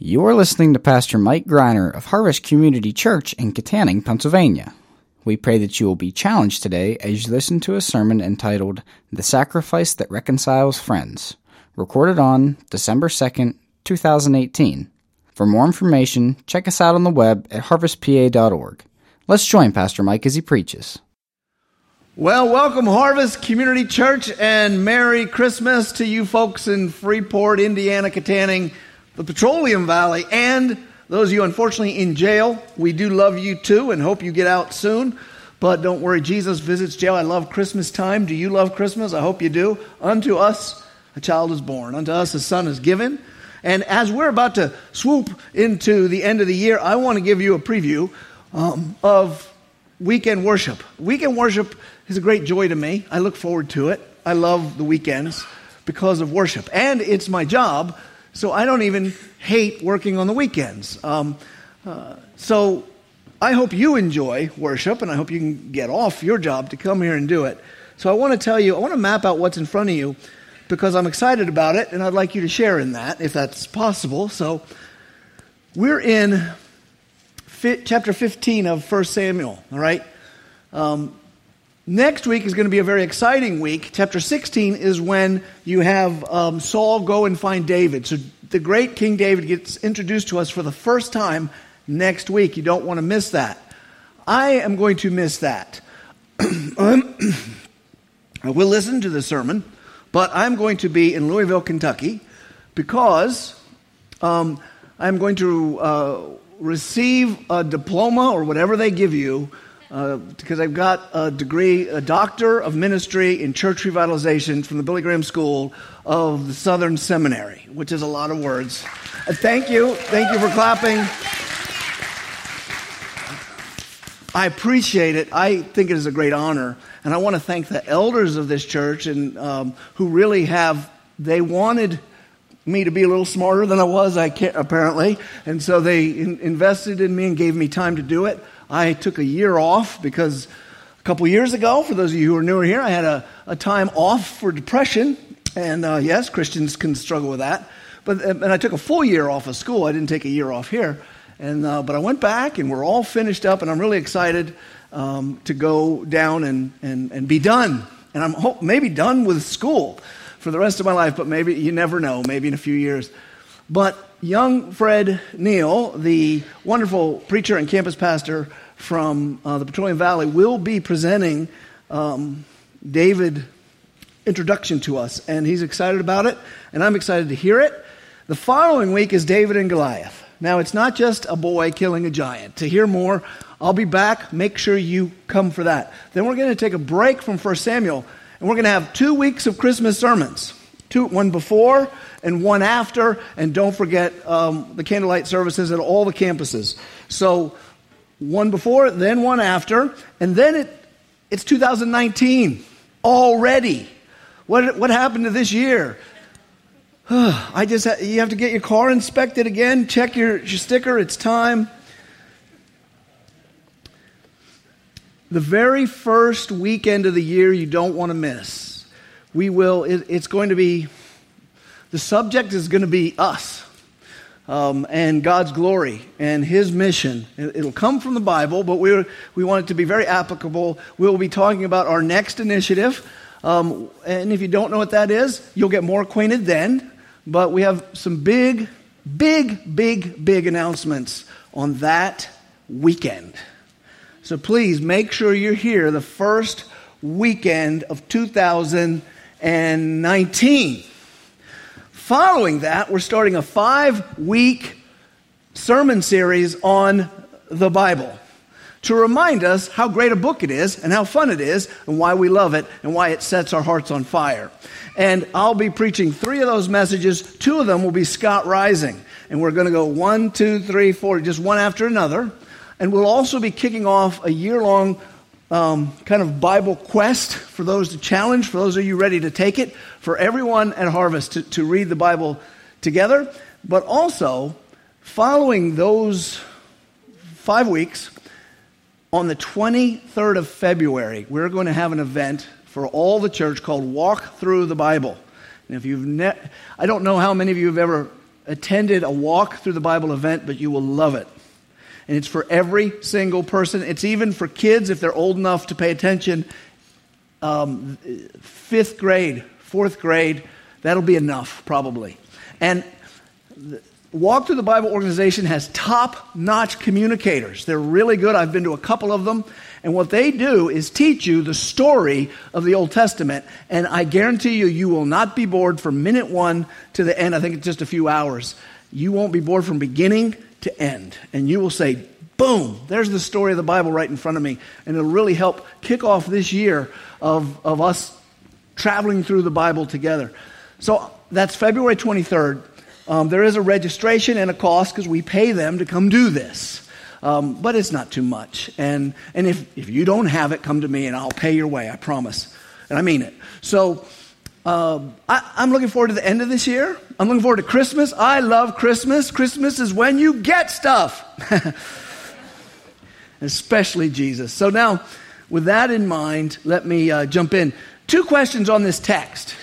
You're listening to Pastor Mike Greiner of Harvest Community Church in Kittanning, Pennsylvania. We pray that you will be challenged today as you listen to a sermon entitled The Sacrifice That Reconciles Friends, recorded on December 2nd, 2018. For more information, check us out on the web at harvestpa.org. Let's join Pastor Mike as he preaches. Well, welcome, Harvest Community Church, and Merry Christmas to you folks in Freeport, Indiana, Kittanning, the Petroleum Valley, and those of you unfortunately in jail. We do love you too and hope you get out soon. But don't worry, Jesus visits jail. I love Christmas time. Do you love Christmas? I hope you do. Unto us a child is born, unto us a son is given. And as we're about to swoop into the end of the year, I want to give you a preview um, of weekend worship. Weekend worship is a great joy to me. I look forward to it. I love the weekends because of worship. And it's my job so I don't even hate working on the weekends. Um, uh, so I hope you enjoy worship, and I hope you can get off your job to come here and do it. So I want to tell you, I want to map out what's in front of you because I'm excited about it, and I'd like you to share in that if that's possible. So we're in chapter 15 of 1 Samuel, all right? Um, Next week is going to be a very exciting week. Chapter 16 is when you have um, Saul go and find David. So the great King David gets introduced to us for the first time next week. You don't want to miss that. I am going to miss that. I will listen to the sermon, but I'm going to be in Louisville, Kentucky, because um, I'm going to uh, receive a diploma or whatever they give you uh, because I've got a degree, a doctor of ministry in church revitalization from the Billy Graham School of the Southern Seminary, which is a lot of words. Uh, thank you. Thank you for clapping. I appreciate it. I think it is a great honor. And I want to thank the elders of this church and um, who really have, they wanted me to be a little smarter than I was, I can't, apparently. And so they in, invested in me and gave me time to do it. I took a year off because a couple years ago, for those of you who are newer here, I had a, a time off for depression. And uh, yes, Christians can struggle with that. But and I took a full year off of school. I didn't take a year off here. And, uh, but I went back and we're all finished up, and I'm really excited um, to go down and, and, and be done. And I'm maybe done with school for the rest of my life, but maybe you never know, maybe in a few years. But young Fred Neal, the wonderful preacher and campus pastor from uh, the Petroleum Valley, will be presenting um, David introduction to us, and he's excited about it, and I'm excited to hear it. The following week is David and Goliath. Now, it's not just a boy killing a giant. To hear more, I'll be back. Make sure you come for that. Then we're going to take a break from 1 Samuel, and we're going to have two weeks of Christmas sermons. Two, one before and one after. And don't forget um, the candlelight services at all the campuses. So one before, then one after, and then it, it's 2019 already. What, what happened to this year? I just ha- you have to get your car inspected again. Check your, your sticker. It's time. The very first weekend of the year you don't want to miss. We will. It, it's going to be the subject is going to be us um, and God's glory and His mission. It'll come from the Bible, but we we want it to be very applicable. We'll be talking about our next initiative. Um, and if you don't know what that is, you'll get more acquainted then. But we have some big, big, big, big announcements on that weekend. So please make sure you're here the first weekend of 2019. Following that, we're starting a five week sermon series on the Bible to remind us how great a book it is and how fun it is and why we love it and why it sets our hearts on fire. And I'll be preaching three of those messages. Two of them will be Scott Rising. And we're going to go one, two, three, four, just one after another. And we'll also be kicking off a year long um, kind of Bible quest for those to challenge, for those of you ready to take it, for everyone at Harvest to, to read the Bible together. But also, following those five weeks, on the 23rd of February, we're going to have an event for all the church called Walk Through the Bible. And if you've ne- I don't know how many of you have ever attended a walk through the Bible event, but you will love it. And it's for every single person. It's even for kids if they're old enough to pay attention. Um, fifth grade, fourth grade, that'll be enough probably. And Walk Through the Bible organization has top notch communicators. They're really good. I've been to a couple of them. And what they do is teach you the story of the Old Testament. And I guarantee you, you will not be bored from minute one to the end. I think it's just a few hours. You won't be bored from beginning to end. And you will say, boom, there's the story of the Bible right in front of me. And it'll really help kick off this year of, of us traveling through the Bible together. So that's February 23rd. Um, there is a registration and a cost because we pay them to come do this. Um, but it's not too much. And, and if, if you don't have it, come to me and I'll pay your way, I promise. And I mean it. So uh, I, I'm looking forward to the end of this year. I'm looking forward to Christmas. I love Christmas. Christmas is when you get stuff, especially Jesus. So now, with that in mind, let me uh, jump in. Two questions on this text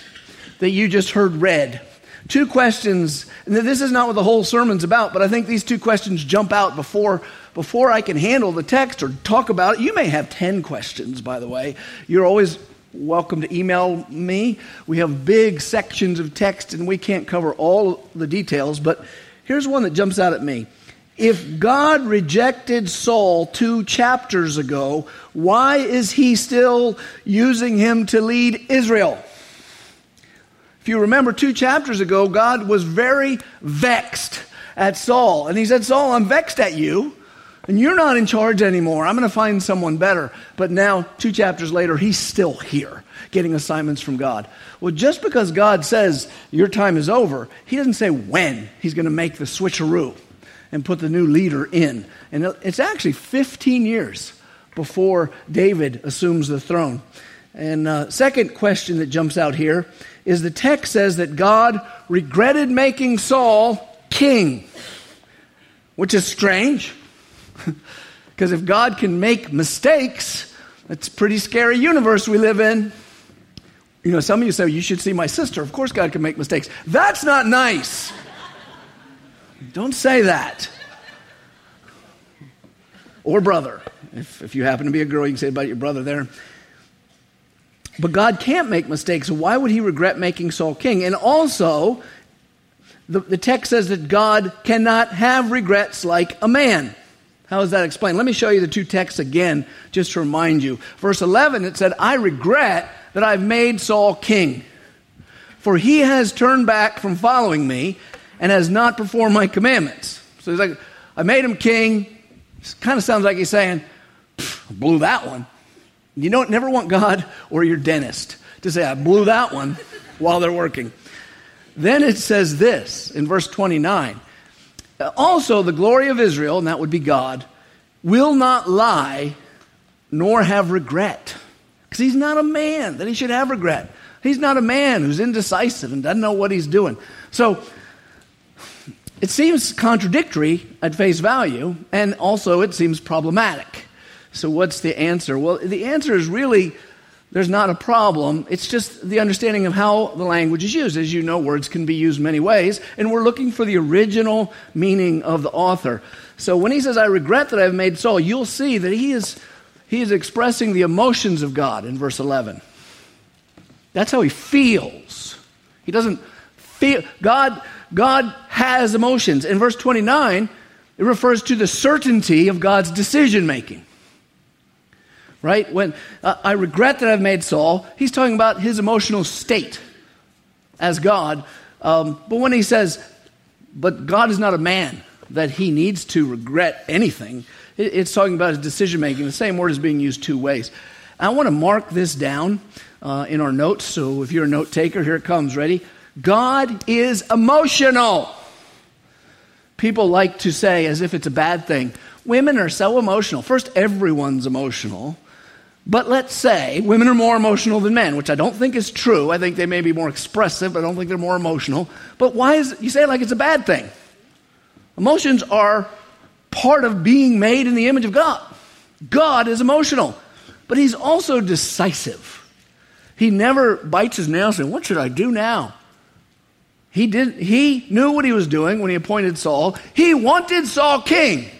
that you just heard read. Two questions, this is not what the whole sermon's about, but I think these two questions jump out before, before I can handle the text or talk about it. You may have 10 questions, by the way. You're always welcome to email me. We have big sections of text, and we can't cover all the details, but here's one that jumps out at me. If God rejected Saul two chapters ago, why is he still using him to lead Israel? If you remember two chapters ago, God was very vexed at Saul. And he said, Saul, I'm vexed at you, and you're not in charge anymore. I'm going to find someone better. But now, two chapters later, he's still here getting assignments from God. Well, just because God says your time is over, he doesn't say when he's going to make the switcheroo and put the new leader in. And it's actually 15 years before David assumes the throne. And uh, second question that jumps out here is the text says that God regretted making Saul king, which is strange. Because if God can make mistakes, it's a pretty scary universe we live in. You know, some of you say, you should see my sister. Of course, God can make mistakes. That's not nice. Don't say that. Or brother. If, if you happen to be a girl, you can say about your brother there. But God can't make mistakes. Why would he regret making Saul king? And also, the, the text says that God cannot have regrets like a man. How is that explained? Let me show you the two texts again, just to remind you. Verse 11, it said, I regret that I've made Saul king, for he has turned back from following me and has not performed my commandments. So he's like, I made him king. It Kind of sounds like he's saying, blew that one. You don't never want God or your dentist to say, I blew that one while they're working. Then it says this in verse 29 Also, the glory of Israel, and that would be God, will not lie nor have regret. Because he's not a man that he should have regret. He's not a man who's indecisive and doesn't know what he's doing. So, it seems contradictory at face value, and also it seems problematic. So, what's the answer? Well, the answer is really there's not a problem. It's just the understanding of how the language is used. As you know, words can be used many ways, and we're looking for the original meaning of the author. So, when he says, I regret that I've made Saul, you'll see that he is, he is expressing the emotions of God in verse 11. That's how he feels. He doesn't feel. God, God has emotions. In verse 29, it refers to the certainty of God's decision making right? When uh, I regret that I've made Saul, he's talking about his emotional state as God. Um, but when he says, but God is not a man that he needs to regret anything, it, it's talking about his decision making. The same word is being used two ways. I want to mark this down uh, in our notes. So if you're a note taker, here it comes. Ready? God is emotional. People like to say, as if it's a bad thing, women are so emotional. First, everyone's emotional. But let's say women are more emotional than men, which I don't think is true. I think they may be more expressive, but I don't think they're more emotional. But why is it, you say it like it's a bad thing? Emotions are part of being made in the image of God. God is emotional, but he's also decisive. He never bites his nails saying, What should I do now? He did he knew what he was doing when he appointed Saul. He wanted Saul king.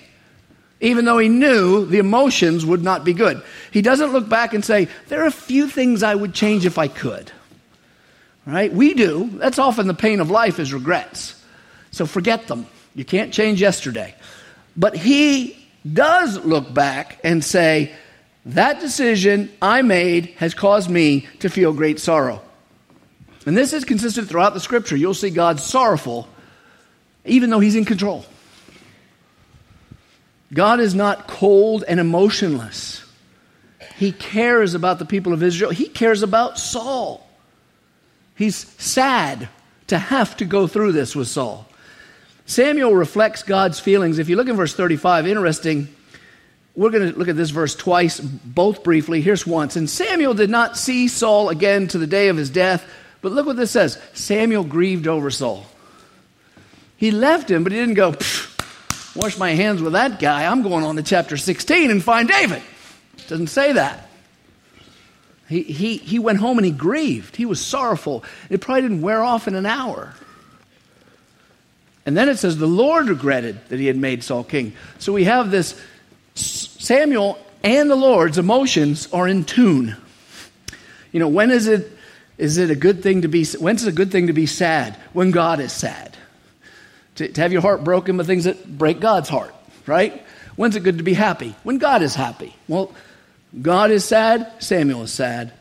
Even though he knew the emotions would not be good. He doesn't look back and say, There are a few things I would change if I could. Right? We do. That's often the pain of life is regrets. So forget them. You can't change yesterday. But he does look back and say, That decision I made has caused me to feel great sorrow. And this is consistent throughout the scripture. You'll see God sorrowful even though he's in control. God is not cold and emotionless. He cares about the people of Israel. He cares about Saul. He's sad to have to go through this with Saul. Samuel reflects God's feelings. If you look in verse 35, interesting. We're going to look at this verse twice, both briefly. Here's once. And Samuel did not see Saul again to the day of his death. But look what this says Samuel grieved over Saul. He left him, but he didn't go, wash my hands with that guy. I'm going on to chapter 16 and find David. Doesn't say that. He, he, he went home and he grieved. He was sorrowful. It probably didn't wear off in an hour. And then it says the Lord regretted that he had made Saul king. So we have this Samuel and the Lord's emotions are in tune. You know, when is it is it a good thing to be when's it a good thing to be sad? When God is sad. To, to have your heart broken by things that break God's heart, right? When's it good to be happy? When God is happy. Well, God is sad, Samuel is sad.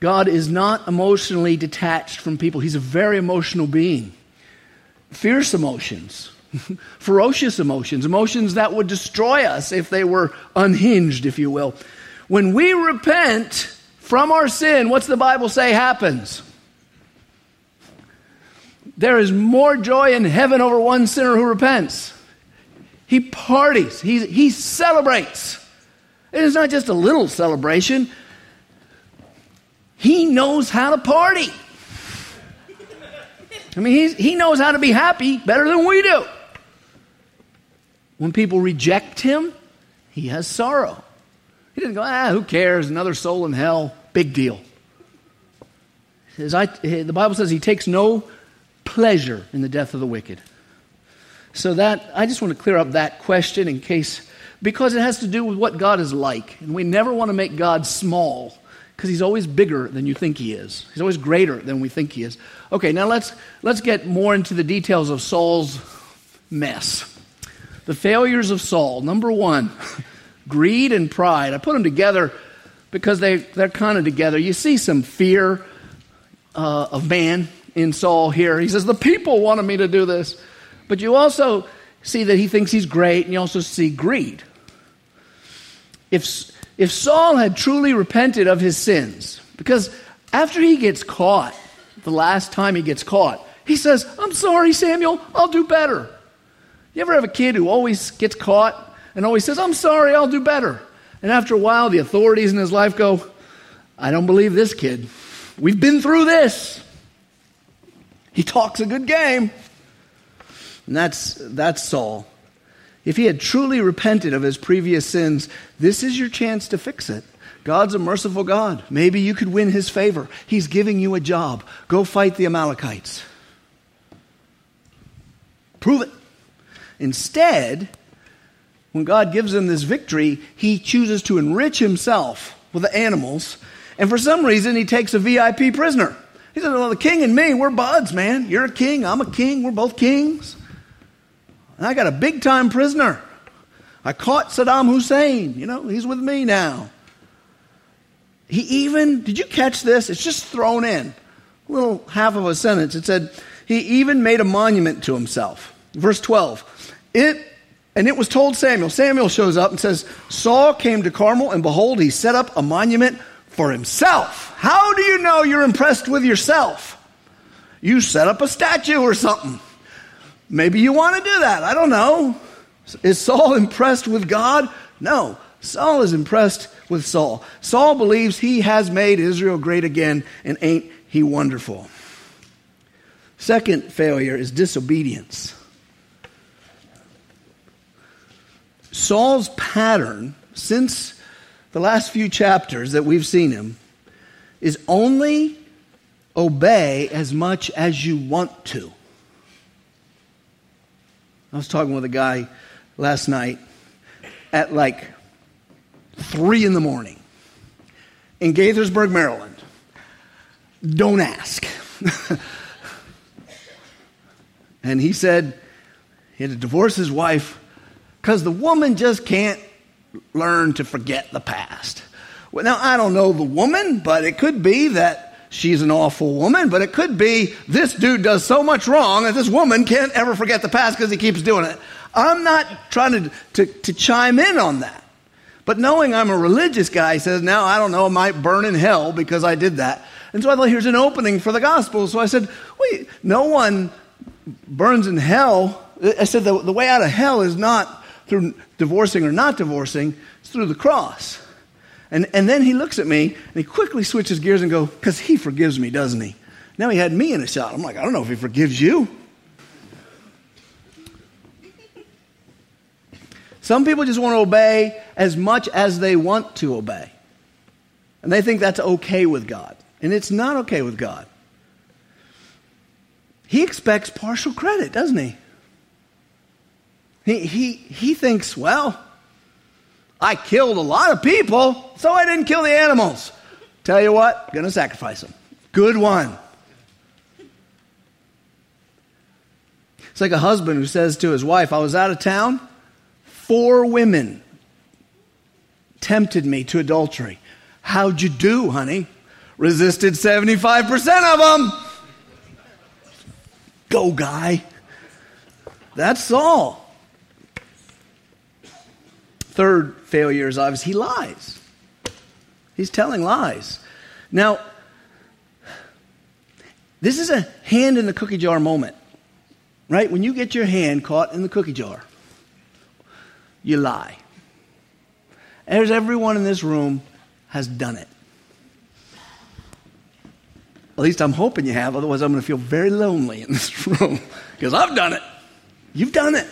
God is not emotionally detached from people. He's a very emotional being fierce emotions, ferocious emotions, emotions that would destroy us if they were unhinged, if you will. When we repent from our sin, what's the Bible say happens? There is more joy in heaven over one sinner who repents. He parties, he, he celebrates. It is not just a little celebration, he knows how to party. I mean, he knows how to be happy better than we do. When people reject him, he has sorrow. He doesn't go, ah, who cares? Another soul in hell. Big deal. As I, the Bible says he takes no pleasure in the death of the wicked. So that I just want to clear up that question in case because it has to do with what God is like. And we never want to make God small because he's always bigger than you think he is. He's always greater than we think he is. Okay, now let's, let's get more into the details of Saul's mess. The failures of Saul. Number one, greed and pride. I put them together because they, they're kind of together. You see some fear uh, of man in Saul here. He says, The people wanted me to do this. But you also see that he thinks he's great, and you also see greed. If, if Saul had truly repented of his sins, because after he gets caught, the last time he gets caught, he says, I'm sorry, Samuel, I'll do better. You ever have a kid who always gets caught and always says, I'm sorry, I'll do better? And after a while, the authorities in his life go, I don't believe this kid. We've been through this. He talks a good game. And that's, that's Saul. If he had truly repented of his previous sins, this is your chance to fix it. God's a merciful God. Maybe you could win his favor. He's giving you a job. Go fight the Amalekites. Prove it. Instead, when God gives him this victory, he chooses to enrich himself with the animals. And for some reason, he takes a VIP prisoner. He says, Well, the king and me, we're buds, man. You're a king. I'm a king. We're both kings. And I got a big time prisoner. I caught Saddam Hussein. You know, he's with me now. He even, did you catch this? It's just thrown in. A little half of a sentence. It said, he even made a monument to himself. Verse 12. It, and it was told Samuel. Samuel shows up and says, Saul came to Carmel, and behold, he set up a monument for himself. How do you know you're impressed with yourself? You set up a statue or something. Maybe you want to do that. I don't know. Is Saul impressed with God? No. Saul is impressed with Saul. Saul believes he has made Israel great again, and ain't he wonderful? Second failure is disobedience. Saul's pattern since the last few chapters that we've seen him is only obey as much as you want to. I was talking with a guy last night at like 3 in the morning in Gaithersburg, Maryland. Don't ask. and he said he had to divorce his wife because the woman just can't learn to forget the past. Well, now, I don't know the woman, but it could be that she's an awful woman, but it could be this dude does so much wrong that this woman can't ever forget the past because he keeps doing it. I'm not trying to, to, to, chime in on that. But knowing I'm a religious guy says, now I don't know, I might burn in hell because I did that. And so I thought, here's an opening for the gospel. So I said, wait, no one burns in hell. I said, the, the way out of hell is not through divorcing or not divorcing, it's through the cross. And, and then he looks at me and he quickly switches gears and go, because he forgives me, doesn't he? Now he had me in a shot. I'm like, I don't know if he forgives you. Some people just want to obey as much as they want to obey. And they think that's okay with God. And it's not okay with God. He expects partial credit, doesn't he? He, he, he thinks, well, I killed a lot of people, so I didn't kill the animals. Tell you what, gonna sacrifice them. Good one. It's like a husband who says to his wife, I was out of town, four women tempted me to adultery. How'd you do, honey? Resisted 75% of them. Go, guy. That's Saul. Third failure is obvious he lies. He's telling lies. Now, this is a hand in the cookie jar moment, right? When you get your hand caught in the cookie jar, you lie. As everyone in this room has done it. At least I'm hoping you have, otherwise, I'm going to feel very lonely in this room because I've done it. You've done it.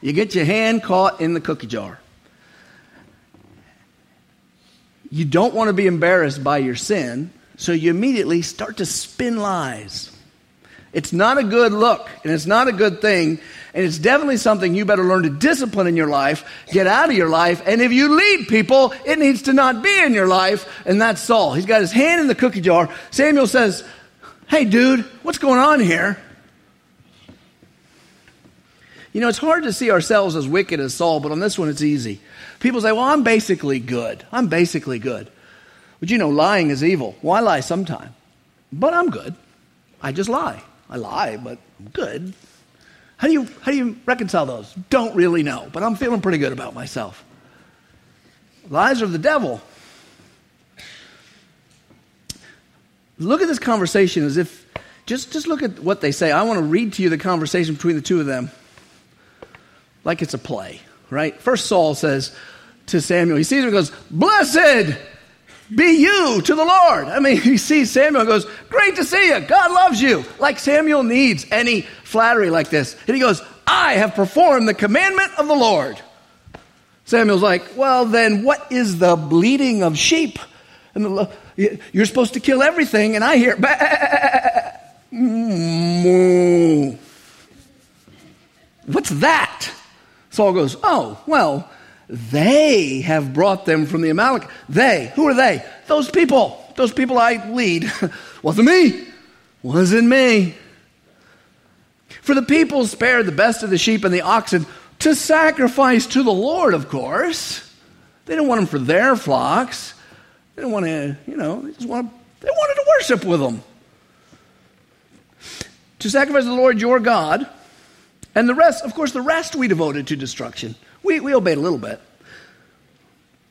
You get your hand caught in the cookie jar. You don't want to be embarrassed by your sin, so you immediately start to spin lies. It's not a good look, and it's not a good thing, and it's definitely something you better learn to discipline in your life, get out of your life, and if you lead people, it needs to not be in your life, and that's Saul. He's got his hand in the cookie jar. Samuel says, Hey, dude, what's going on here? You know, it's hard to see ourselves as wicked as Saul, but on this one it's easy. People say, well, I'm basically good. I'm basically good. But you know, lying is evil. Well, I lie sometime, but I'm good. I just lie. I lie, but I'm good. How do you, how do you reconcile those? Don't really know, but I'm feeling pretty good about myself. Lies are the devil. Look at this conversation as if, just, just look at what they say. I want to read to you the conversation between the two of them like it's a play, right? First, Saul says to Samuel, he sees him and goes, Blessed be you to the Lord. I mean, he sees Samuel and goes, Great to see you. God loves you. Like Samuel needs any flattery like this. And he goes, I have performed the commandment of the Lord. Samuel's like, Well, then what is the bleating of sheep? And the, you're supposed to kill everything, and I hear, moo. What's that? Saul goes, Oh, well, they have brought them from the Amalek. They, who are they? Those people, those people I lead. Wasn't me. Wasn't me. For the people spared the best of the sheep and the oxen to sacrifice to the Lord, of course. They didn't want them for their flocks. They didn't want to, you know, they just want they wanted to worship with them. To sacrifice to the Lord your God and the rest, of course, the rest we devoted to destruction. We, we obeyed a little bit.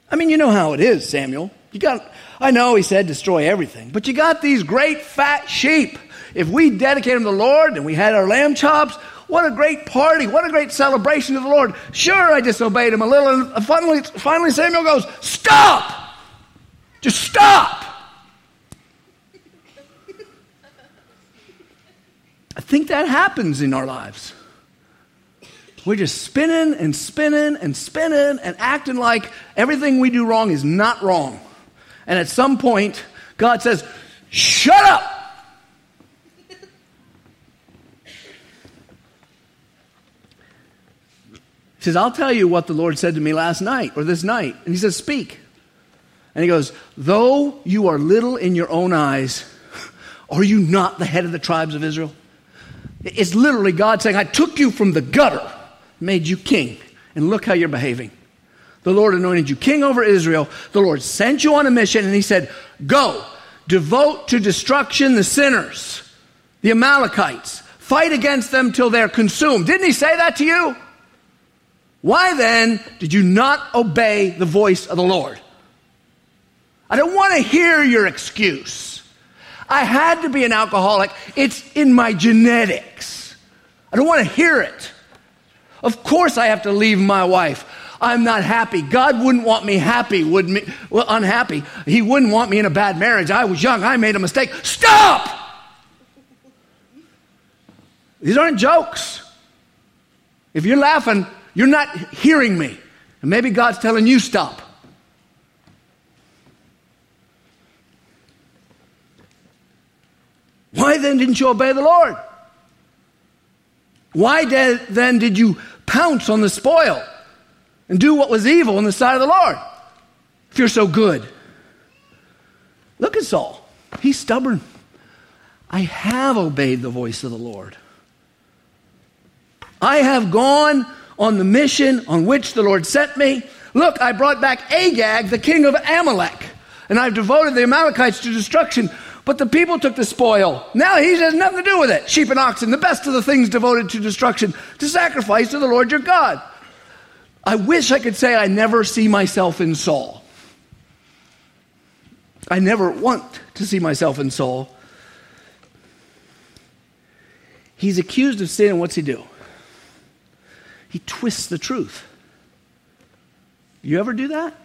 I mean, you know how it is, Samuel. You got, I know he said destroy everything, but you got these great fat sheep. If we dedicated them to the Lord and we had our lamb chops, what a great party. What a great celebration to the Lord. Sure, I disobeyed him a little. And finally, finally Samuel goes, Stop! Just stop! I think that happens in our lives. We're just spinning and spinning and spinning and acting like everything we do wrong is not wrong. And at some point, God says, Shut up! He says, I'll tell you what the Lord said to me last night or this night. And he says, Speak. And he goes, Though you are little in your own eyes, are you not the head of the tribes of Israel? It's literally God saying, I took you from the gutter, made you king, and look how you're behaving. The Lord anointed you king over Israel. The Lord sent you on a mission, and He said, Go, devote to destruction the sinners, the Amalekites. Fight against them till they're consumed. Didn't He say that to you? Why then did you not obey the voice of the Lord? I don't want to hear your excuse. I had to be an alcoholic. It's in my genetics. I don't want to hear it. Of course, I have to leave my wife. I'm not happy. God wouldn't want me happy, would me? Well, unhappy. He wouldn't want me in a bad marriage. I was young. I made a mistake. Stop! These aren't jokes. If you're laughing, you're not hearing me. And maybe God's telling you stop. Why then didn't you obey the Lord? Why then did you pounce on the spoil and do what was evil in the sight of the Lord? If you're so good. Look at Saul. He's stubborn. I have obeyed the voice of the Lord. I have gone on the mission on which the Lord sent me. Look, I brought back Agag, the king of Amalek, and I've devoted the Amalekites to destruction. But the people took the spoil. Now he has nothing to do with it. Sheep and oxen, the best of the things devoted to destruction, to sacrifice to the Lord your God. I wish I could say I never see myself in Saul. I never want to see myself in Saul. He's accused of sin, and what's he do? He twists the truth. You ever do that?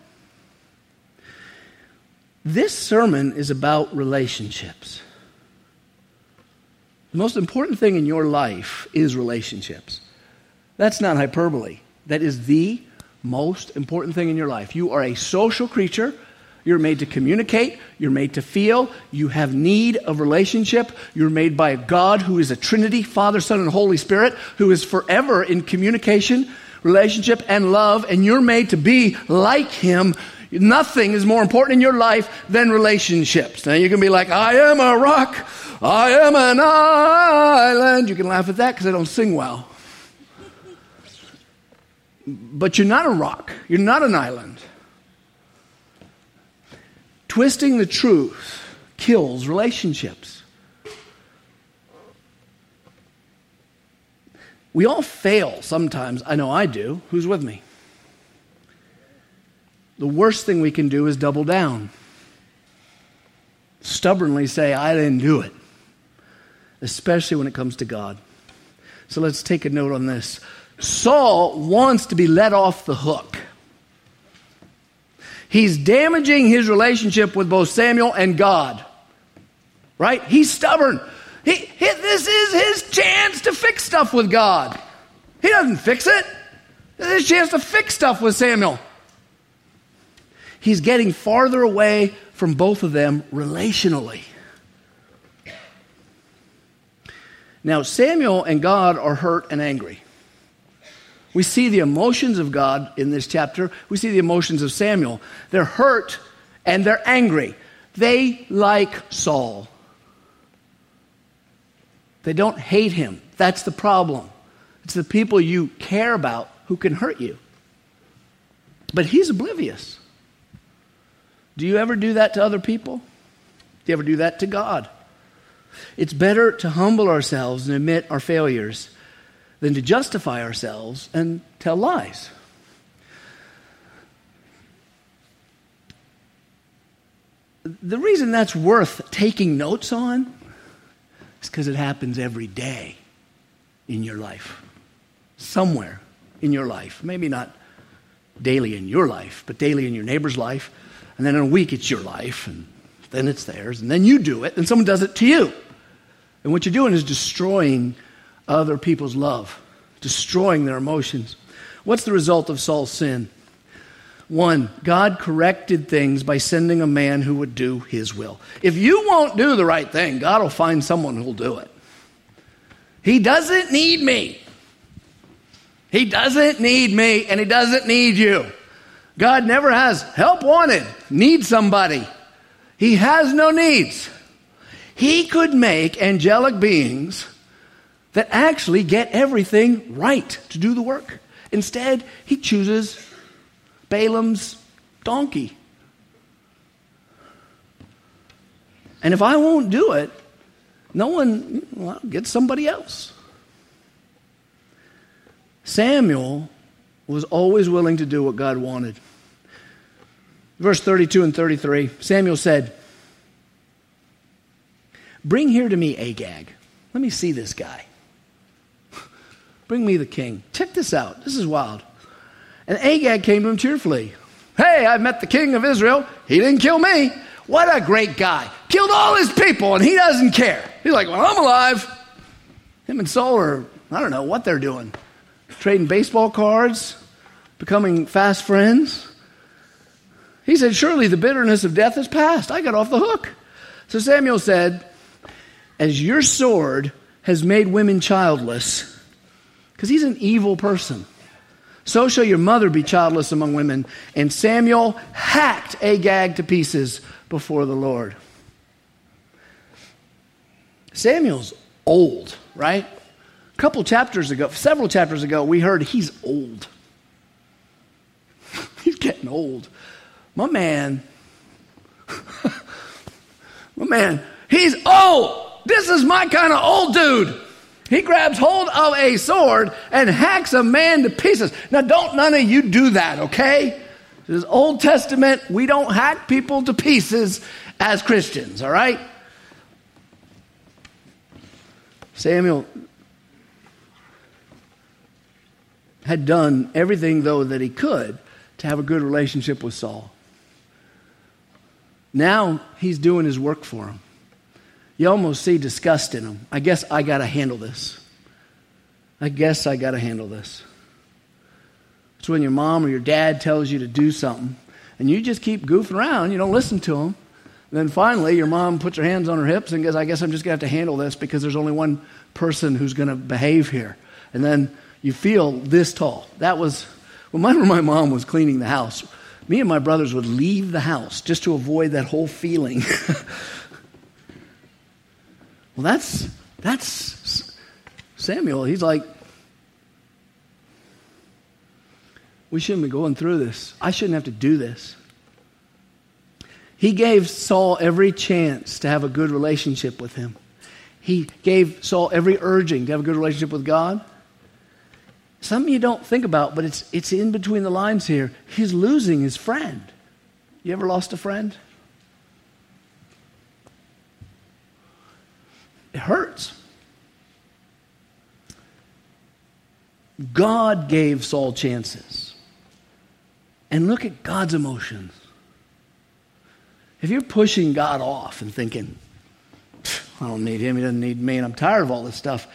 This sermon is about relationships. The most important thing in your life is relationships. That's not hyperbole. That is the most important thing in your life. You are a social creature. You're made to communicate. You're made to feel. You have need of relationship. You're made by a God who is a Trinity, Father, Son, and Holy Spirit, who is forever in communication, relationship, and love. And you're made to be like Him. Nothing is more important in your life than relationships. Now you can be like, I am a rock. I am an island. You can laugh at that because I don't sing well. But you're not a rock. You're not an island. Twisting the truth kills relationships. We all fail sometimes. I know I do. Who's with me? The worst thing we can do is double down. Stubbornly say, I didn't do it, especially when it comes to God. So let's take a note on this. Saul wants to be let off the hook. He's damaging his relationship with both Samuel and God. Right? He's stubborn. He, he, this is his chance to fix stuff with God. He doesn't fix it. This is his chance to fix stuff with Samuel. He's getting farther away from both of them relationally. Now, Samuel and God are hurt and angry. We see the emotions of God in this chapter. We see the emotions of Samuel. They're hurt and they're angry. They like Saul. They don't hate him. That's the problem. It's the people you care about who can hurt you. But he's oblivious. Do you ever do that to other people? Do you ever do that to God? It's better to humble ourselves and admit our failures than to justify ourselves and tell lies. The reason that's worth taking notes on is because it happens every day in your life, somewhere in your life. Maybe not daily in your life, but daily in your neighbor's life. And then in a week, it's your life, and then it's theirs. And then you do it, and someone does it to you. And what you're doing is destroying other people's love, destroying their emotions. What's the result of Saul's sin? One, God corrected things by sending a man who would do his will. If you won't do the right thing, God will find someone who'll do it. He doesn't need me. He doesn't need me and he doesn't need you. God never has help wanted, need somebody. He has no needs. He could make angelic beings that actually get everything right to do the work. Instead, he chooses Balaam's donkey. And if I won't do it, no one, well, get somebody else. Samuel was always willing to do what God wanted. Verse 32 and 33 Samuel said, Bring here to me Agag. Let me see this guy. Bring me the king. Check this out. This is wild. And Agag came to him cheerfully. Hey, I've met the king of Israel. He didn't kill me. What a great guy. Killed all his people and he doesn't care. He's like, well, I'm alive. Him and Saul are, I don't know what they're doing. Trading baseball cards, becoming fast friends. He said, Surely the bitterness of death is past. I got off the hook. So Samuel said, As your sword has made women childless, because he's an evil person. So shall your mother be childless among women. And Samuel hacked Agag to pieces before the Lord. Samuel's old, right? A couple chapters ago, several chapters ago, we heard he's old. he's getting old. My man, my man, he's old. This is my kind of old dude. He grabs hold of a sword and hacks a man to pieces. Now, don't none of you do that, okay? This is Old Testament. We don't hack people to pieces as Christians, all right? Samuel had done everything, though, that he could to have a good relationship with Saul. Now he's doing his work for him. You almost see disgust in him. I guess I got to handle this. I guess I got to handle this. It's when your mom or your dad tells you to do something and you just keep goofing around, you don't listen to them. Then finally, your mom puts her hands on her hips and goes, I guess I'm just going to have to handle this because there's only one person who's going to behave here. And then you feel this tall. That was, well, whenever my mom was cleaning the house, me and my brothers would leave the house just to avoid that whole feeling. well, that's, that's Samuel. He's like, we shouldn't be going through this. I shouldn't have to do this. He gave Saul every chance to have a good relationship with him. He gave Saul every urging to have a good relationship with God. Something you don't think about, but it's, it's in between the lines here. He's losing his friend. You ever lost a friend? It hurts. God gave Saul chances. And look at God's emotions. If you're pushing God off and thinking, I don't need him, he doesn't need me, and I'm tired of all this stuff,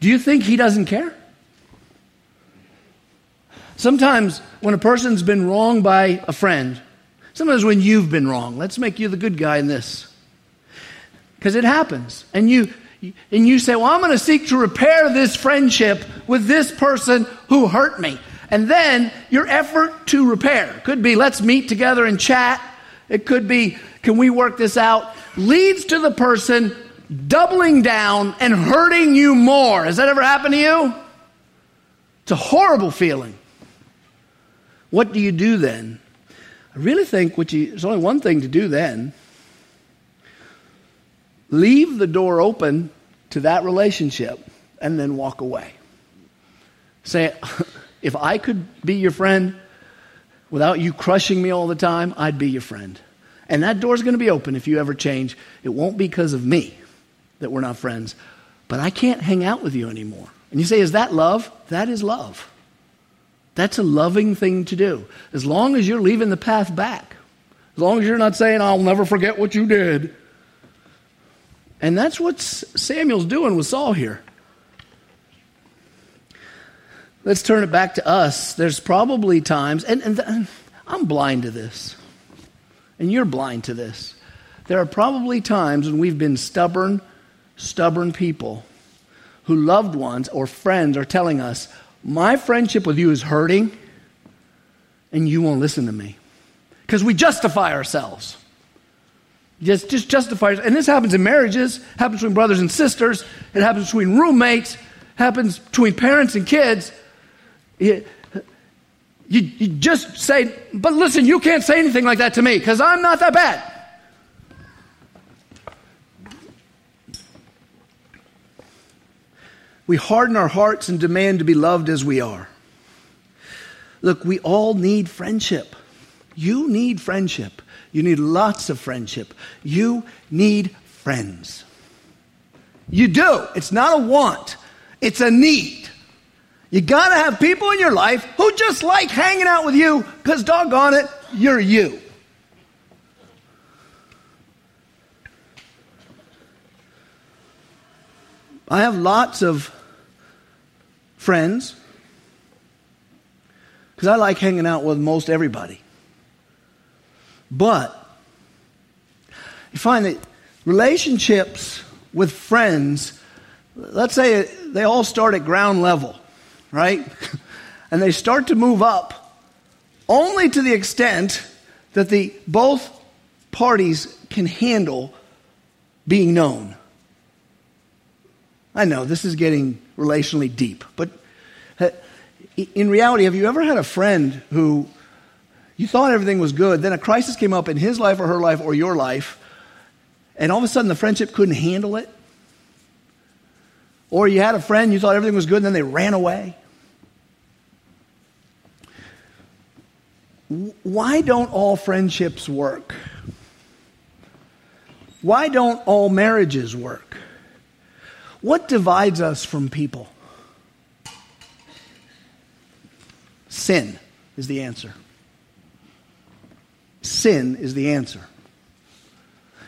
do you think he doesn't care? Sometimes when a person's been wronged by a friend, sometimes when you've been wrong, let's make you the good guy in this. Because it happens. And you and you say, Well, I'm going to seek to repair this friendship with this person who hurt me. And then your effort to repair could be let's meet together and chat. It could be can we work this out? Leads to the person doubling down and hurting you more. Has that ever happened to you? It's a horrible feeling. What do you do then? I really think what you, there's only one thing to do then. Leave the door open to that relationship and then walk away. Say, if I could be your friend without you crushing me all the time, I'd be your friend. And that door's going to be open if you ever change. It won't be because of me that we're not friends, but I can't hang out with you anymore. And you say, is that love? That is love. That's a loving thing to do. As long as you're leaving the path back. As long as you're not saying, I'll never forget what you did. And that's what Samuel's doing with Saul here. Let's turn it back to us. There's probably times, and, and, I'm blind to this, and you're blind to this. There are probably times when we've been stubborn, stubborn people who loved ones or friends are telling us, my friendship with you is hurting and you won't listen to me. Because we justify ourselves. Just, just justify, and this happens in marriages, happens between brothers and sisters, it happens between roommates, happens between parents and kids. You, you, you just say, but listen, you can't say anything like that to me because I'm not that bad. We harden our hearts and demand to be loved as we are. Look, we all need friendship. You need friendship. You need lots of friendship. You need friends. You do. It's not a want, it's a need. You got to have people in your life who just like hanging out with you because, doggone it, you're you. I have lots of friends because I like hanging out with most everybody. But you find that relationships with friends, let's say they all start at ground level, right? and they start to move up only to the extent that the both parties can handle being known. I know this is getting relationally deep, but in reality, have you ever had a friend who you thought everything was good, then a crisis came up in his life or her life or your life, and all of a sudden the friendship couldn't handle it? Or you had a friend, you thought everything was good, and then they ran away? Why don't all friendships work? Why don't all marriages work? What divides us from people? Sin is the answer sin is the answer.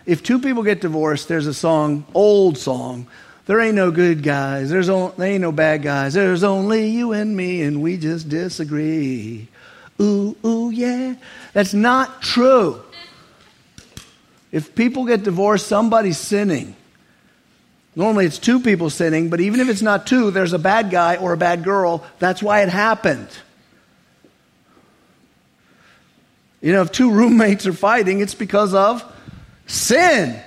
If two people get divorced, there's a song, old song, there ain't no good guys, there's there ain't no bad guys, there's only you and me, and we just disagree. Ooh, ooh, yeah. That's not true. If people get divorced, somebody's sinning. Normally it's two people sinning, but even if it's not two, there's a bad guy or a bad girl. That's why it happened. You know, if two roommates are fighting, it's because of sin.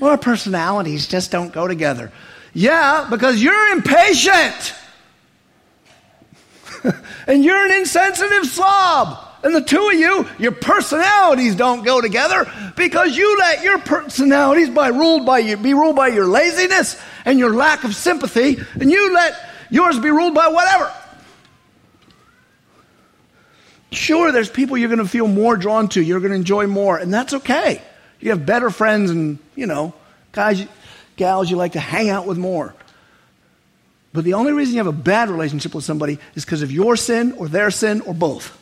Well, our personalities just don't go together. Yeah, because you're impatient. and you're an insensitive slob. And the two of you, your personalities don't go together because you let your personalities by ruled by you, be ruled by your laziness and your lack of sympathy, and you let yours be ruled by whatever. Sure, there's people you're going to feel more drawn to, you're going to enjoy more, and that's okay. You have better friends and, you know, guys, gals you like to hang out with more. But the only reason you have a bad relationship with somebody is because of your sin or their sin or both.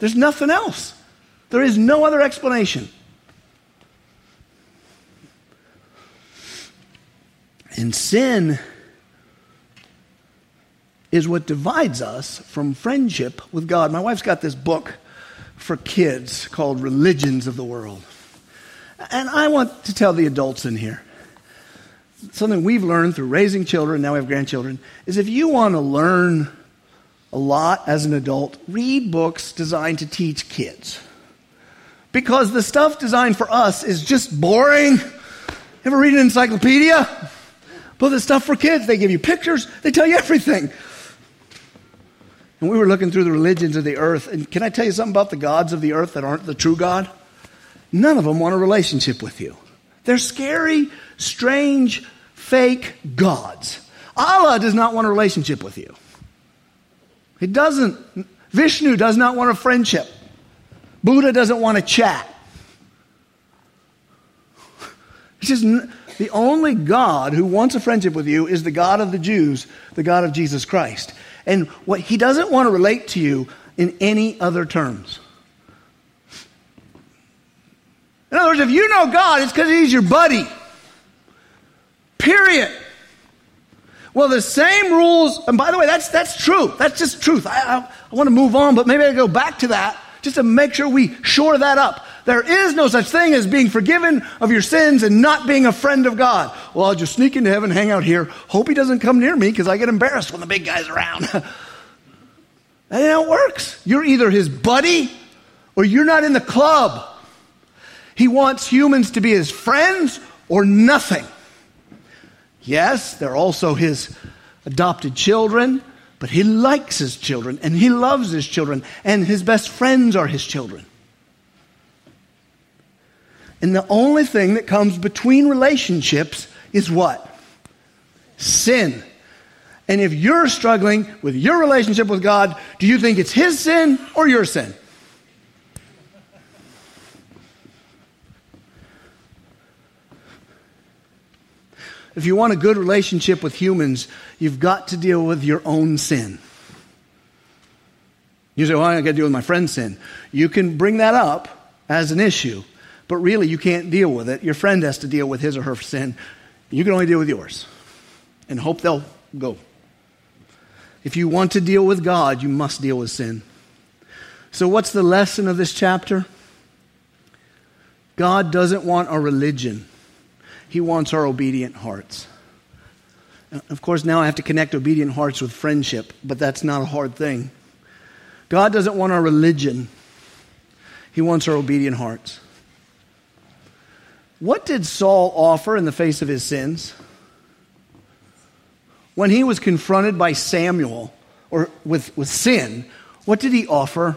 There's nothing else. There is no other explanation. And sin is what divides us from friendship with God. My wife's got this book for kids called Religions of the World. And I want to tell the adults in here something we've learned through raising children, now we have grandchildren, is if you want to learn a lot as an adult, read books designed to teach kids. Because the stuff designed for us is just boring. Ever read an encyclopedia? But the stuff for kids, they give you pictures, they tell you everything. And we were looking through the religions of the earth. And can I tell you something about the gods of the earth that aren't the true God? None of them want a relationship with you. They're scary, strange, fake gods. Allah does not want a relationship with you. He doesn't. Vishnu does not want a friendship. Buddha doesn't want to chat. It's just the only God who wants a friendship with you is the God of the Jews, the God of Jesus Christ. And what he doesn't want to relate to you in any other terms. In other words, if you know God, it's because he's your buddy. Period. Well, the same rules, and by the way, that's, that's true. That's just truth. I, I, I want to move on, but maybe I go back to that just to make sure we shore that up. There is no such thing as being forgiven of your sins and not being a friend of God. Well, I'll just sneak into heaven, hang out here, hope he doesn't come near me because I get embarrassed when the big guy's around. Ain't how it works. You're either his buddy or you're not in the club. He wants humans to be his friends or nothing. Yes, they're also his adopted children, but he likes his children and he loves his children, and his best friends are his children. And the only thing that comes between relationships is what? Sin. And if you're struggling with your relationship with God, do you think it's his sin or your sin? If you want a good relationship with humans, you've got to deal with your own sin. You say, well, I got to deal with my friend's sin. You can bring that up as an issue, but really you can't deal with it. Your friend has to deal with his or her sin. You can only deal with yours and hope they'll go. If you want to deal with God, you must deal with sin. So, what's the lesson of this chapter? God doesn't want our religion. He wants our obedient hearts. Of course, now I have to connect obedient hearts with friendship, but that's not a hard thing. God doesn't want our religion, He wants our obedient hearts. What did Saul offer in the face of his sins? When he was confronted by Samuel or with, with sin, what did he offer?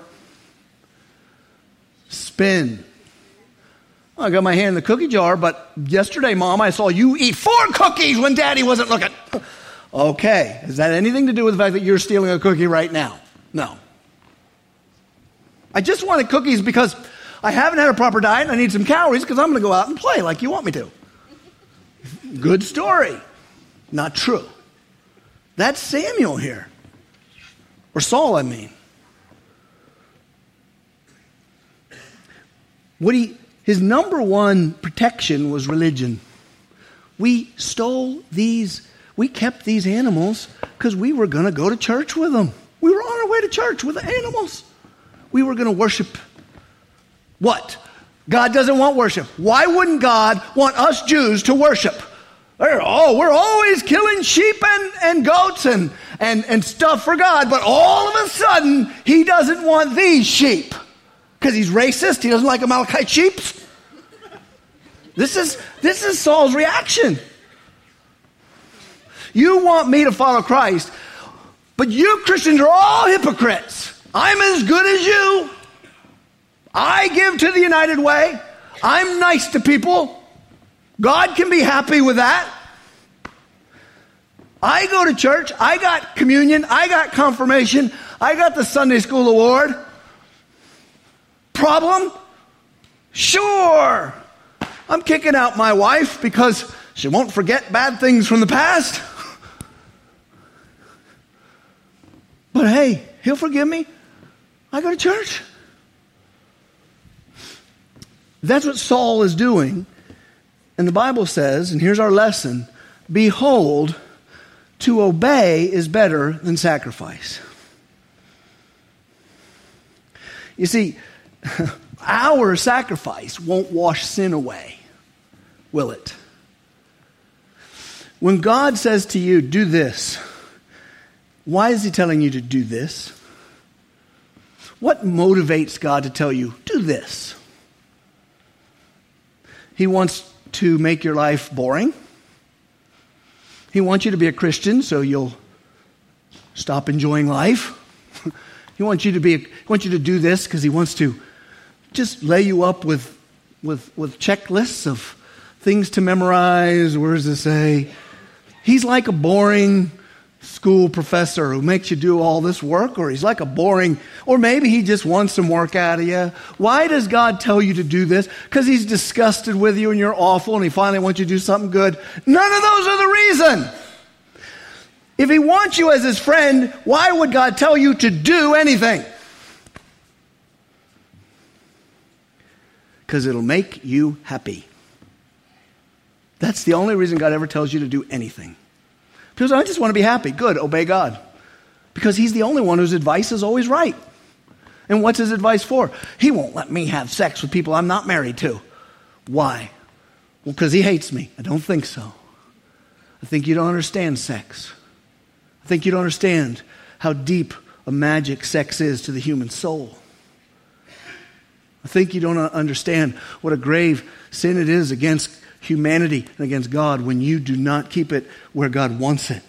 Spin. I got my hand in the cookie jar, but yesterday, Mom, I saw you eat four cookies when Daddy wasn't looking. Okay, has that anything to do with the fact that you're stealing a cookie right now? No. I just wanted cookies because I haven't had a proper diet and I need some calories because I'm going to go out and play like you want me to. Good story. Not true. That's Samuel here. Or Saul, I mean. What he his number one protection was religion. We stole these, we kept these animals because we were going to go to church with them. We were on our way to church with the animals. We were going to worship what? God doesn't want worship. Why wouldn't God want us Jews to worship? Oh, we're always killing sheep and, and goats and, and, and stuff for God, but all of a sudden, He doesn't want these sheep. Because he's racist? He doesn't like Amalekite sheep? This is, this is Saul's reaction. You want me to follow Christ, but you Christians are all hypocrites. I'm as good as you. I give to the United Way. I'm nice to people. God can be happy with that. I go to church. I got communion. I got confirmation. I got the Sunday School Award. Problem? Sure. I'm kicking out my wife because she won't forget bad things from the past. But hey, he'll forgive me. I go to church. That's what Saul is doing. And the Bible says, and here's our lesson Behold, to obey is better than sacrifice. You see, our sacrifice won't wash sin away, will it? When God says to you, do this, why is He telling you to do this? What motivates God to tell you, do this? He wants to make your life boring. He wants you to be a Christian so you'll stop enjoying life. he wants you to be he wants you to do this because he wants to just lay you up with, with, with checklists of things to memorize. Does it say? He's like a boring school professor who makes you do all this work, or he's like a boring, or maybe he just wants some work out of you. Why does God tell you to do this? Because he's disgusted with you and you're awful and he finally wants you to do something good. None of those are the reason. If he wants you as his friend, why would God tell you to do anything? because it'll make you happy. That's the only reason God ever tells you to do anything. Because I just want to be happy. Good, obey God. Because He's the only one whose advice is always right. And what's His advice for? He won't let me have sex with people I'm not married to. Why? Well, because He hates me. I don't think so. I think you don't understand sex. I think you don't understand how deep a magic sex is to the human soul. I think you don't understand what a grave sin it is against humanity and against God when you do not keep it where God wants it.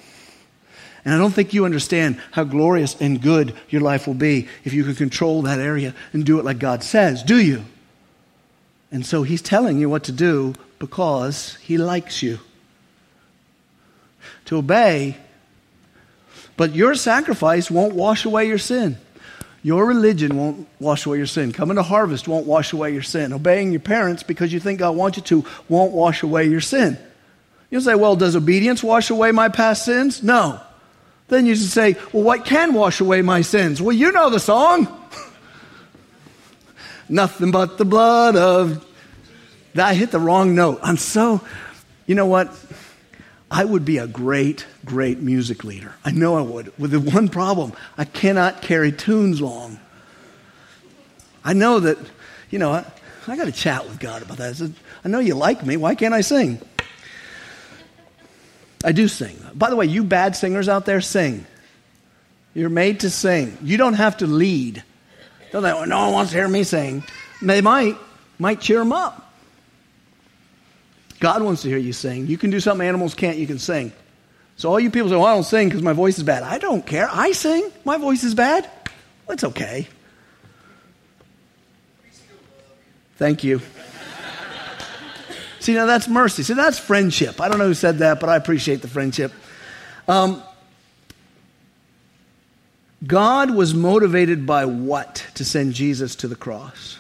And I don't think you understand how glorious and good your life will be if you can control that area and do it like God says, do you? And so He's telling you what to do because He likes you. To obey, but your sacrifice won't wash away your sin. Your religion won't wash away your sin. Coming to harvest won't wash away your sin. Obeying your parents because you think God wants you to won't wash away your sin. You'll say, well, does obedience wash away my past sins? No. Then you should say, well, what can wash away my sins? Well, you know the song. Nothing but the blood of. I hit the wrong note. I'm so. You know what? I would be a great, great music leader. I know I would. With the one problem, I cannot carry tunes long. I know that, you know, I, I got to chat with God about that. I, said, I know you like me. Why can't I sing? I do sing. By the way, you bad singers out there, sing. You're made to sing. You don't have to lead. Don't they, oh, no one wants to hear me sing. They might, might cheer them up. God wants to hear you sing. You can do something animals can't, you can sing. So all you people say, well, I don't sing because my voice is bad. I don't care. I sing. My voice is bad. It's okay. Thank you. See, now that's mercy. See, that's friendship. I don't know who said that, but I appreciate the friendship. Um, God was motivated by what to send Jesus to the cross?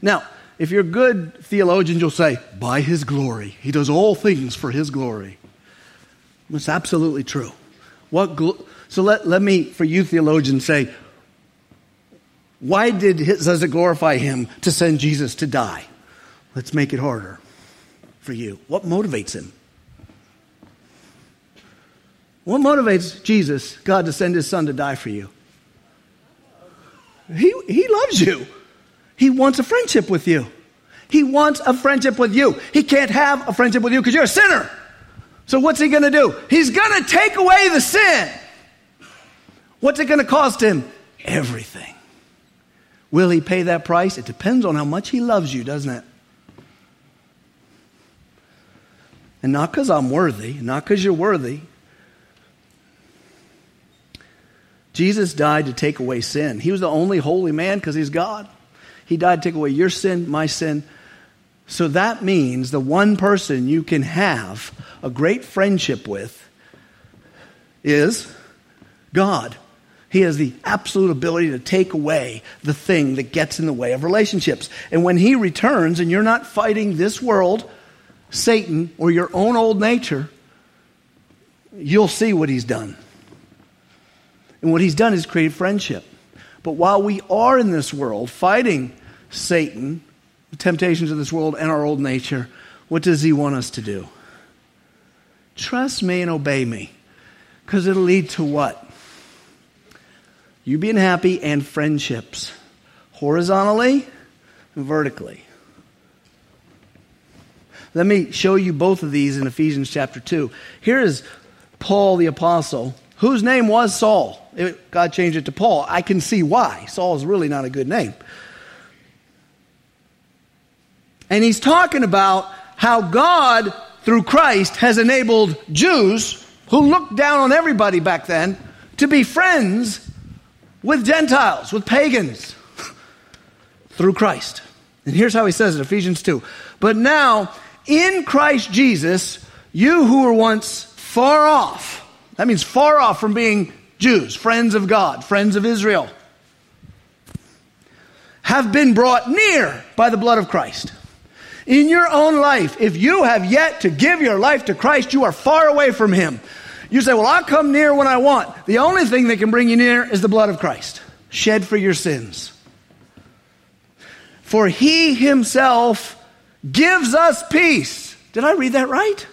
Now, if you're good theologians, you'll say, by his glory. He does all things for his glory. It's absolutely true. What gl- so let, let me, for you theologians, say, why did his, does it glorify him to send Jesus to die? Let's make it harder for you. What motivates him? What motivates Jesus, God, to send his son to die for you? He, he loves you. He wants a friendship with you. He wants a friendship with you. He can't have a friendship with you because you're a sinner. So what's he going to do? He's going to take away the sin. What's it going to cost him? Everything. Will he pay that price? It depends on how much he loves you, doesn't it? And not because I'm worthy, not because you're worthy. Jesus died to take away sin. He was the only holy man because he's God. He died to take away your sin, my sin. So that means the one person you can have a great friendship with is God. He has the absolute ability to take away the thing that gets in the way of relationships. And when He returns and you're not fighting this world, Satan, or your own old nature, you'll see what He's done. And what He's done is create friendship. But while we are in this world fighting Satan, the temptations of this world, and our old nature, what does he want us to do? Trust me and obey me. Because it'll lead to what? You being happy and friendships, horizontally and vertically. Let me show you both of these in Ephesians chapter 2. Here is Paul the Apostle whose name was Saul. God changed it to Paul. I can see why. Saul is really not a good name. And he's talking about how God, through Christ, has enabled Jews who looked down on everybody back then to be friends with Gentiles, with pagans, through Christ. And here's how he says it Ephesians 2. But now, in Christ Jesus, you who were once far off, that means far off from being Jews, friends of God, friends of Israel, have been brought near by the blood of Christ. In your own life, if you have yet to give your life to Christ, you are far away from Him. You say, Well, I'll come near when I want. The only thing that can bring you near is the blood of Christ, shed for your sins. For He Himself gives us peace. Did I read that right?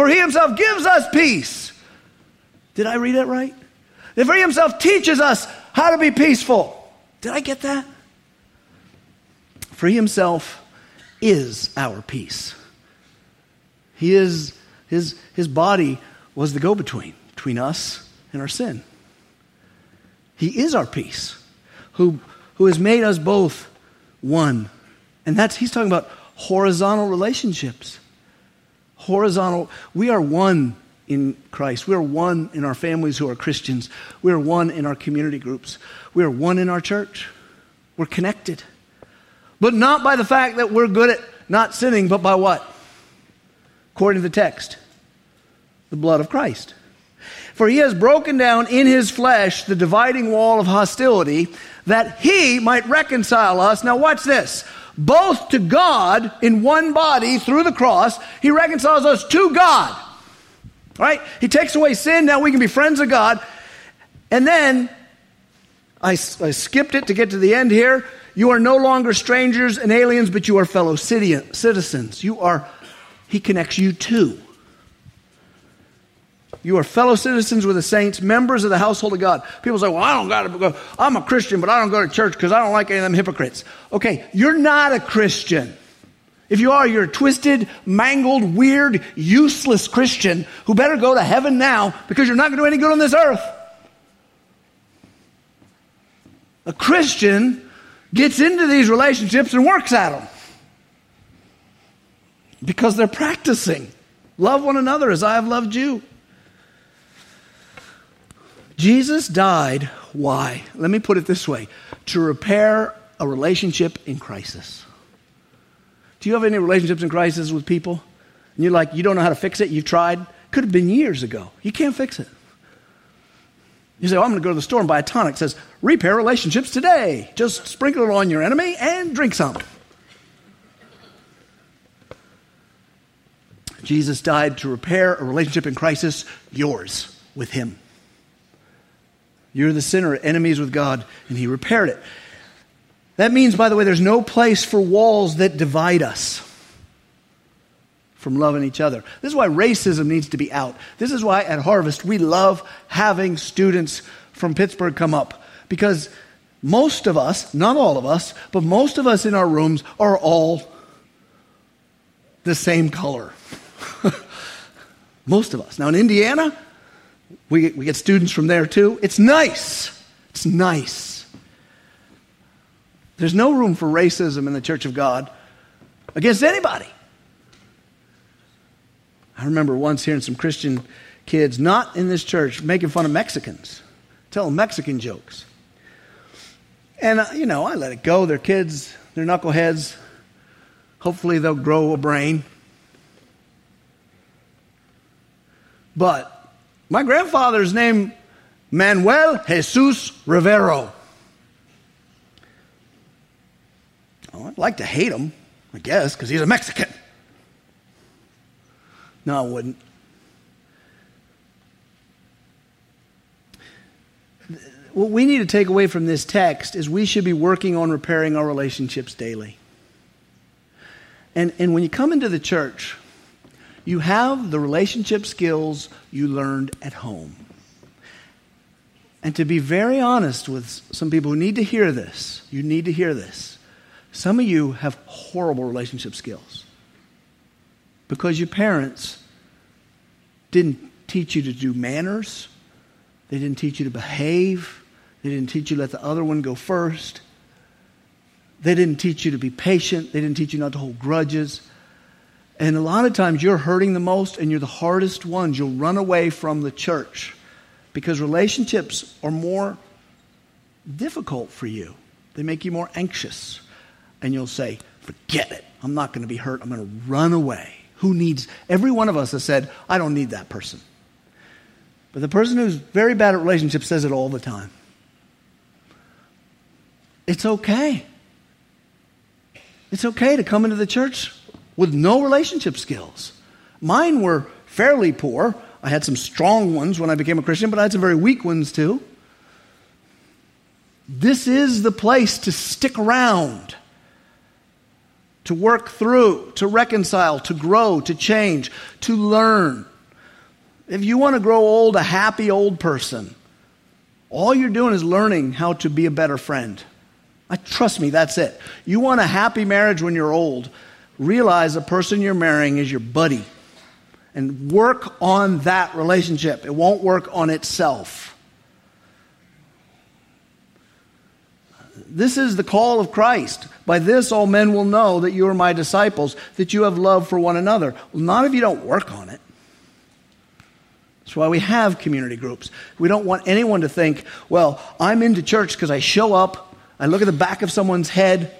For he himself gives us peace. Did I read that right? For he himself teaches us how to be peaceful. Did I get that? For he himself is our peace. He is, his, his body was the go between, between us and our sin. He is our peace, who, who has made us both one. And that's, he's talking about horizontal relationships. Horizontal, we are one in Christ. We are one in our families who are Christians. We are one in our community groups. We are one in our church. We're connected. But not by the fact that we're good at not sinning, but by what? According to the text, the blood of Christ. For he has broken down in his flesh the dividing wall of hostility that he might reconcile us. Now, watch this. Both to God in one body through the cross, he reconciles us to God. Right? He takes away sin. Now we can be friends of God. And then I, I skipped it to get to the end here. You are no longer strangers and aliens, but you are fellow citizens. You are, he connects you to. You are fellow citizens with the saints, members of the household of God. People say, well, I don't got to go. I'm a Christian, but I don't go to church because I don't like any of them hypocrites. Okay, you're not a Christian. If you are, you're a twisted, mangled, weird, useless Christian who better go to heaven now because you're not going to do any good on this earth. A Christian gets into these relationships and works at them because they're practicing. Love one another as I have loved you. Jesus died, why? Let me put it this way to repair a relationship in crisis. Do you have any relationships in crisis with people? And you're like, you don't know how to fix it? You've tried? Could have been years ago. You can't fix it. You say, well, I'm going to go to the store and buy a tonic. It says, repair relationships today. Just sprinkle it on your enemy and drink some. Jesus died to repair a relationship in crisis, yours with Him. You're the sinner, enemies with God, and He repaired it. That means, by the way, there's no place for walls that divide us from loving each other. This is why racism needs to be out. This is why at Harvest we love having students from Pittsburgh come up because most of us, not all of us, but most of us in our rooms are all the same color. most of us. Now in Indiana, we we get students from there too. It's nice. It's nice. There's no room for racism in the Church of God against anybody. I remember once hearing some Christian kids, not in this church, making fun of Mexicans, telling Mexican jokes. And, uh, you know, I let it go. They're kids, they're knuckleheads. Hopefully, they'll grow a brain. But my grandfather's name, Manuel Jesus Rivero. Oh, I'd like to hate him, I guess, because he's a Mexican. No, I wouldn't. What we need to take away from this text is we should be working on repairing our relationships daily. And, and when you come into the church, you have the relationship skills you learned at home. And to be very honest with some people who need to hear this, you need to hear this. Some of you have horrible relationship skills because your parents didn't teach you to do manners, they didn't teach you to behave, they didn't teach you to let the other one go first, they didn't teach you to be patient, they didn't teach you not to hold grudges. And a lot of times you're hurting the most and you're the hardest ones. You'll run away from the church because relationships are more difficult for you. They make you more anxious. And you'll say, forget it. I'm not going to be hurt. I'm going to run away. Who needs, every one of us has said, I don't need that person. But the person who's very bad at relationships says it all the time. It's okay. It's okay to come into the church with no relationship skills. Mine were fairly poor. I had some strong ones when I became a Christian, but I had some very weak ones too. This is the place to stick around, to work through, to reconcile, to grow, to change, to learn. If you want to grow old, a happy old person, all you're doing is learning how to be a better friend. I, trust me, that's it. You want a happy marriage when you're old realize the person you're marrying is your buddy and work on that relationship. It won't work on itself. This is the call of Christ. By this, all men will know that you are my disciples, that you have love for one another. Well, not if you don't work on it. That's why we have community groups. We don't want anyone to think, well, I'm into church because I show up, I look at the back of someone's head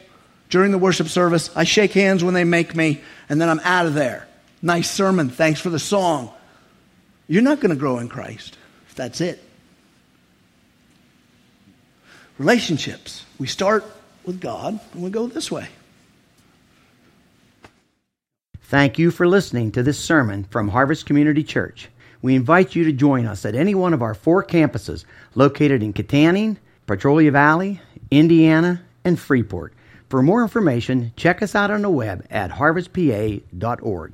during the worship service, I shake hands when they make me, and then I'm out of there. Nice sermon. Thanks for the song. You're not going to grow in Christ if that's it. Relationships. We start with God and we go this way. Thank you for listening to this sermon from Harvest Community Church. We invite you to join us at any one of our four campuses located in Kittanning, Petrolia Valley, Indiana, and Freeport. For more information, check us out on the web at harvestpa.org.